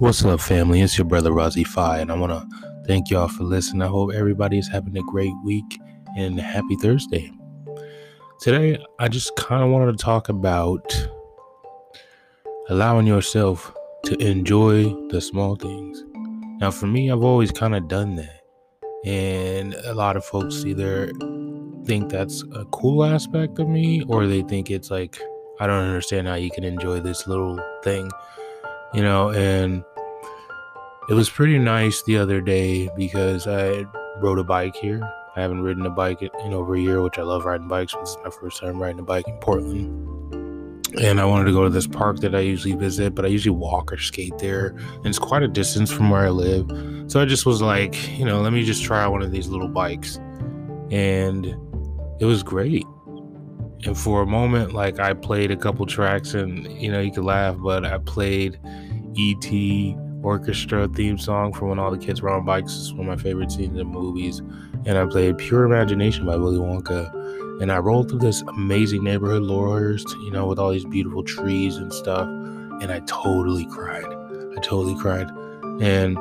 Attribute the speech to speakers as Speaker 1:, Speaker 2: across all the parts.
Speaker 1: What's up, family? It's your brother Rozzy Fi, and I want to thank y'all for listening. I hope everybody is having a great week and happy Thursday. Today, I just kind of wanted to talk about allowing yourself to enjoy the small things. Now, for me, I've always kind of done that, and a lot of folks either think that's a cool aspect of me or they think it's like, I don't understand how you can enjoy this little thing you know, and it was pretty nice the other day because I rode a bike here. I haven't ridden a bike in over a year, which I love riding bikes. This is my first time riding a bike in Portland. And I wanted to go to this park that I usually visit, but I usually walk or skate there. And it's quite a distance from where I live. So I just was like, you know, let me just try one of these little bikes. And it was great. And for a moment, like I played a couple tracks and, you know, you could laugh, but I played E.T. orchestra theme song from when all the kids were on bikes. It's one of my favorite scenes in movies. And I played Pure Imagination by Willy Wonka. And I rolled through this amazing neighborhood, Laurelhurst, you know, with all these beautiful trees and stuff. And I totally cried. I totally cried. And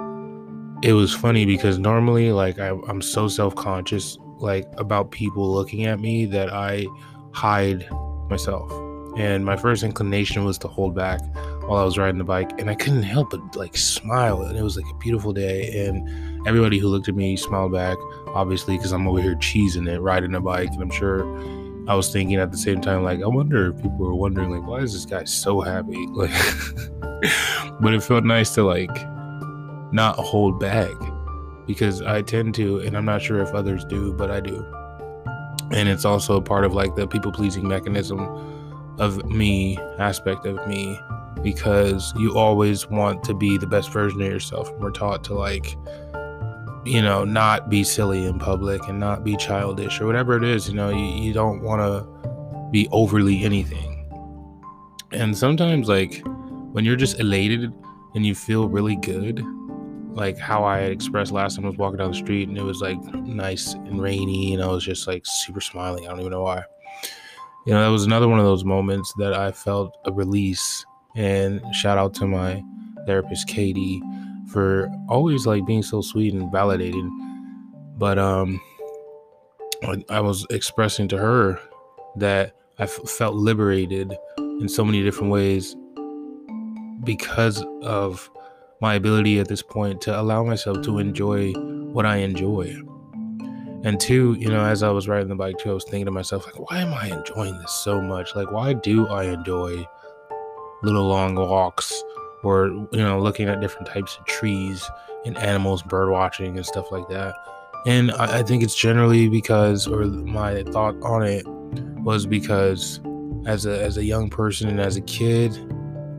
Speaker 1: it was funny because normally, like, I, I'm so self conscious, like, about people looking at me that I hide myself. And my first inclination was to hold back while I was riding the bike, and I couldn't help but like smile. And it was like a beautiful day, and everybody who looked at me smiled back, obviously, because I'm over here cheesing it, riding a bike, and I'm sure I was thinking at the same time, like, I wonder if people were wondering, like, why is this guy so happy? Like, but it felt nice to like not hold back because I tend to, and I'm not sure if others do, but I do. And it's also part of like the people pleasing mechanism of me, aspect of me, because you always want to be the best version of yourself. And we're taught to like, you know, not be silly in public and not be childish or whatever it is. You know, you, you don't want to be overly anything. And sometimes, like, when you're just elated and you feel really good, like how I expressed last time I was walking down the street and it was like nice and rainy and I was just like super smiling. I don't even know why. You know, that was another one of those moments that I felt a release. And shout out to my therapist, Katie, for always like being so sweet and validating. But um, I was expressing to her that I f- felt liberated in so many different ways because of my ability at this point to allow myself to enjoy what I enjoy. And two, you know, as I was riding the bike too, I was thinking to myself, like, why am I enjoying this so much? Like, why do I enjoy little long walks or, you know, looking at different types of trees and animals, bird watching and stuff like that? And I, I think it's generally because, or my thought on it was because as a, as a young person and as a kid,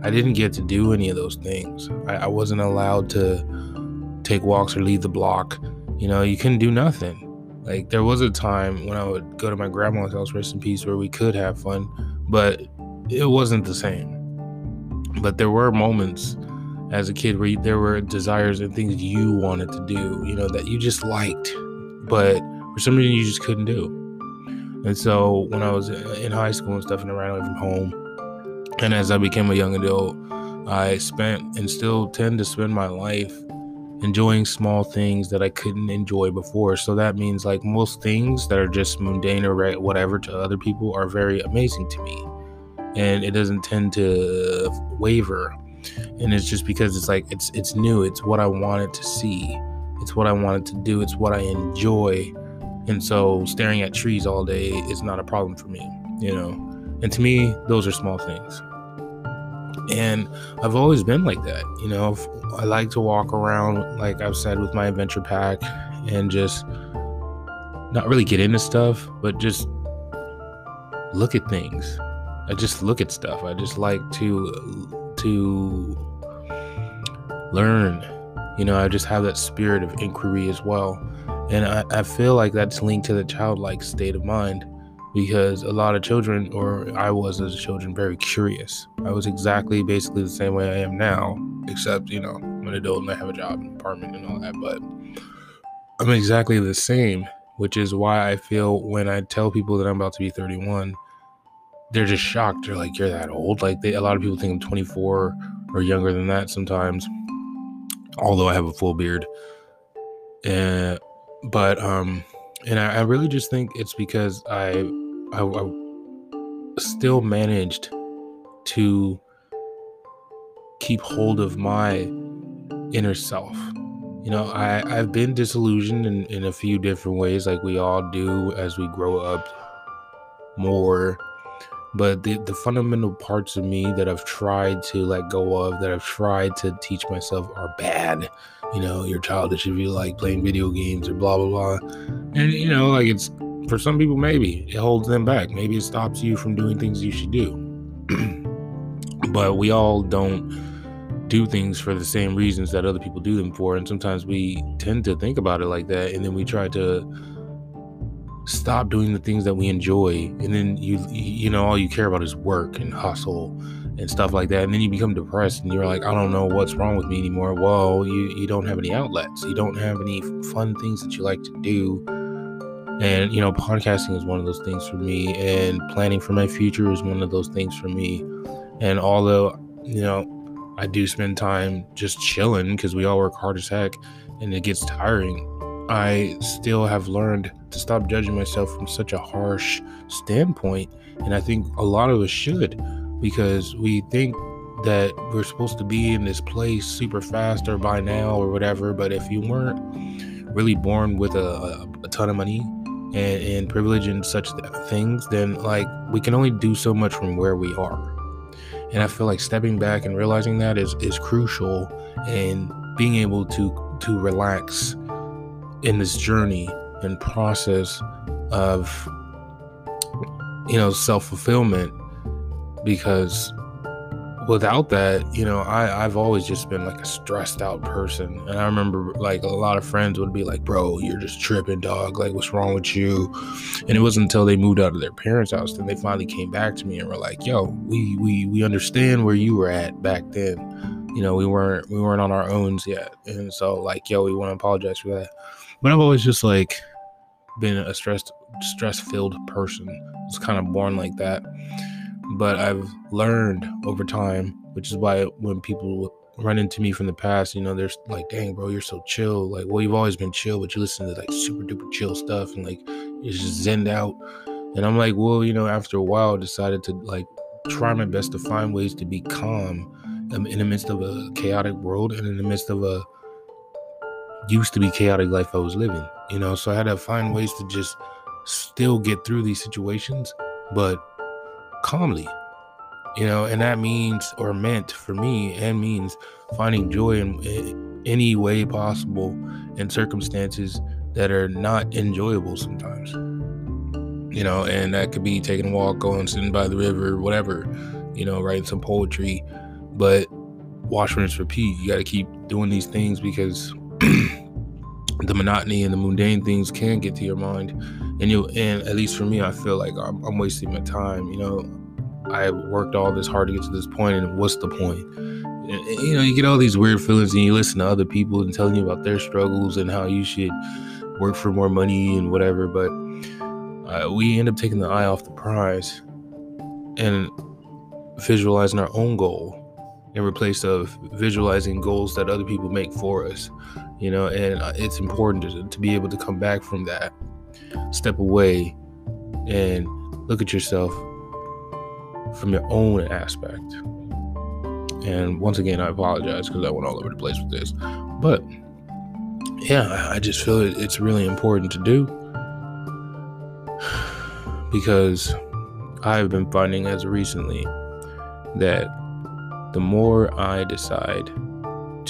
Speaker 1: I didn't get to do any of those things. I, I wasn't allowed to take walks or leave the block. You know, you couldn't do nothing. Like there was a time when I would go to my grandma's house, rest in peace, where we could have fun, but it wasn't the same. But there were moments as a kid where you, there were desires and things you wanted to do, you know, that you just liked, but for some reason you just couldn't do. And so when I was uh, in high school and stuff and I ran away from home, and as I became a young adult, I spent and still tend to spend my life enjoying small things that I couldn't enjoy before. So that means like most things that are just mundane or whatever to other people are very amazing to me. And it doesn't tend to waver. And it's just because it's like it's it's new. It's what I wanted to see. It's what I wanted to do. It's what I enjoy. And so staring at trees all day is not a problem for me, you know. And to me, those are small things. And I've always been like that. You know, I like to walk around, like I've said, with my adventure pack and just not really get into stuff, but just look at things. I just look at stuff. I just like to to learn. You know, I just have that spirit of inquiry as well. And I, I feel like that's linked to the childlike state of mind because a lot of children, or I was as a children, very curious. I was exactly basically the same way I am now, except, you know, I'm an adult and I have a job and apartment and all that, but I'm exactly the same, which is why I feel when I tell people that I'm about to be 31, they're just shocked. They're like, You're that old? Like, they, a lot of people think I'm 24 or younger than that sometimes. although I have a full beard. And but um, and I, I really just think it's because I, I I still managed to keep hold of my inner self. You know, I, I've been disillusioned in, in a few different ways, like we all do as we grow up more. But the, the fundamental parts of me that I've tried to let go of, that I've tried to teach myself are bad. You know, you're childish if you like playing video games or blah, blah, blah. And, you know, like it's for some people, maybe it holds them back. Maybe it stops you from doing things you should do. but we all don't do things for the same reasons that other people do them for and sometimes we tend to think about it like that and then we try to stop doing the things that we enjoy and then you you know all you care about is work and hustle and stuff like that and then you become depressed and you're like i don't know what's wrong with me anymore. Well you you don't have any outlets. You don't have any fun things that you like to do. And you know podcasting is one of those things for me and planning for my future is one of those things for me. And although you know I do spend time just chilling because we all work hard as heck and it gets tiring. I still have learned to stop judging myself from such a harsh standpoint. And I think a lot of us should because we think that we're supposed to be in this place super fast or by now or whatever. But if you weren't really born with a, a, a ton of money and, and privilege and such things, then like we can only do so much from where we are. And I feel like stepping back and realizing that is is crucial and being able to to relax in this journey and process of you know self-fulfillment because without that, you know, I, I've always just been like a stressed out person. And I remember like a lot of friends would be like, bro, you're just tripping, dog. Like, what's wrong with you? And it wasn't until they moved out of their parents' house then they finally came back to me and were like, yo, we we we understand where you were at back then. You know, we weren't we weren't on our owns yet. And so like, yo, we want to apologize for that. But I've always just like been a stressed stress filled person. It's kind of born like that but I've learned over time, which is why when people run into me from the past, you know, they're like, dang, bro, you're so chill. Like, well, you've always been chill, but you listen to like super duper chill stuff and like it's just zenned out. And I'm like, well, you know, after a while, I decided to like try my best to find ways to be calm um, in the midst of a chaotic world and in the midst of a used to be chaotic life I was living, you know. So I had to find ways to just still get through these situations, but calmly you know? And that means or meant for me and means finding joy in any way possible in circumstances that are not enjoyable sometimes you know? And that could be taking a walk going sitting by the river whatever you know writing some poetry but wash rinse repeat. You got to keep doing these things because the monotony and the mundane things can get to your mind. And you and at least for me i feel like i'm, I'm wasting my time you know? I worked all this hard to get to this point and what's the point? You know you get all these weird feelings and you listen to other people and telling you about their struggles and how you should work for more money and whatever but uh, we end up taking the eye off the prize and visualizing our own goal in replace of visualizing goals that other people make for us you know and uh, it's important to, to be able to come back from that step away and look at yourself from your own aspect. And once again i apologize because i went all over the place with this but yeah i just feel it's really important to do because i've been finding as recently that the more I decide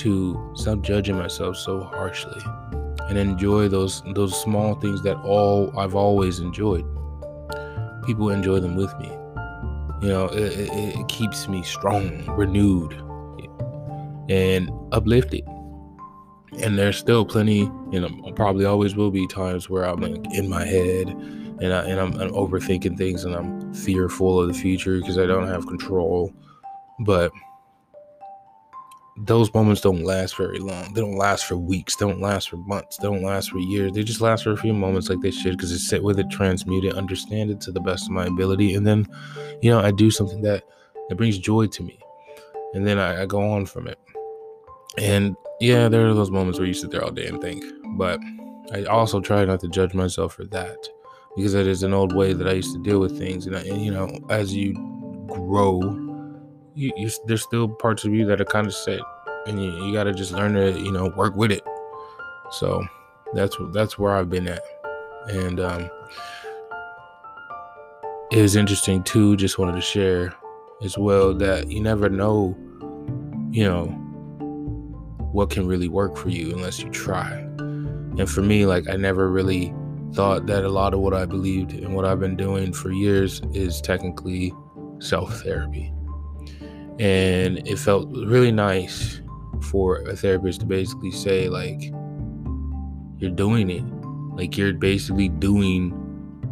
Speaker 1: to stop judging myself so harshly and enjoy those those small things that all I've always enjoyed. People enjoy them with me. You know, it, it, it keeps me strong, renewed, and uplifted. And there's still plenty, you know, probably always will be times where I'm like in my head and, I, and I'm, I'm overthinking things and I'm fearful of the future because I don't have control. But those moments don't last very long. They don't last for weeks. They don't last for months. They don't last for years. They just last for a few moments like they should because I sit with it, transmute it, understand it to the best of my ability. And then, you know, I do something that, that brings joy to me. And then I, I go on from it. And yeah, there are those moments where you sit there all day and think, but I also try not to judge myself for that because it is an old way that I used to deal with things. And, I, and you know, as you grow, you, you, there's still parts of you that are kind of set, and you, you got to just learn to you know work with it. So that's that's where I've been at, and um, it was interesting too. Just wanted to share as well that you never know, you know, what can really work for you unless you try. And for me, like I never really thought that a lot of what I believed and what I've been doing for years is technically self therapy. And it felt really nice for a therapist to basically say, like, you're doing it. Like, you're basically doing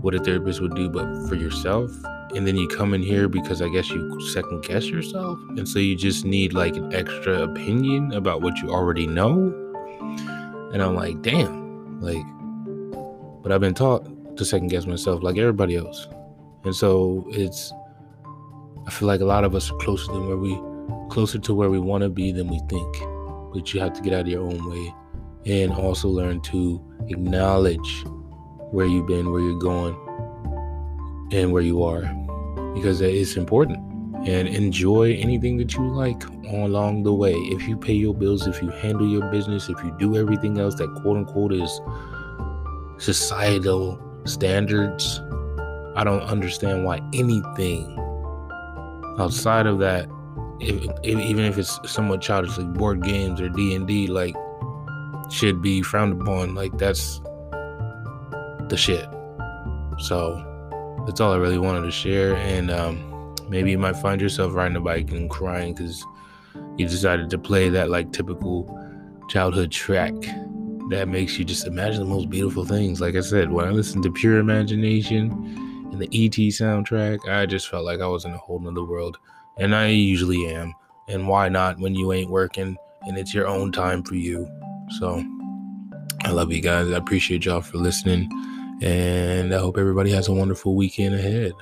Speaker 1: what a therapist would do, but for yourself. And then you come in here because I guess you second guess yourself. And so you just need like an extra opinion about what you already know. And I'm like, damn, like, but I've been taught to second guess myself like everybody else. And so it's I feel like a lot of us are closer than where we closer to where we want to be than we think. But you have to get out of your own way and also learn to acknowledge where you've been, where you're going, and where you are. Because it's important. And enjoy anything that you like along the way. If you pay your bills, if you handle your business, if you do everything else that quote unquote is societal standards, I don't understand why anything outside of that, if, if, even if it's somewhat childish, like board games or D and D, like should be frowned upon. Like that's the shit. So that's all I really wanted to share. And um, maybe you might find yourself riding a bike and crying because you decided to play that like typical childhood track that makes you just imagine the most beautiful things. Like I said, when I listen to Pure Imagination and the ET soundtrack, I just felt like I was in a whole nother world. And I usually am. And why not when you ain't working and it's your own time for you? So I love you guys. I appreciate y'all for listening. And I hope everybody has a wonderful weekend ahead.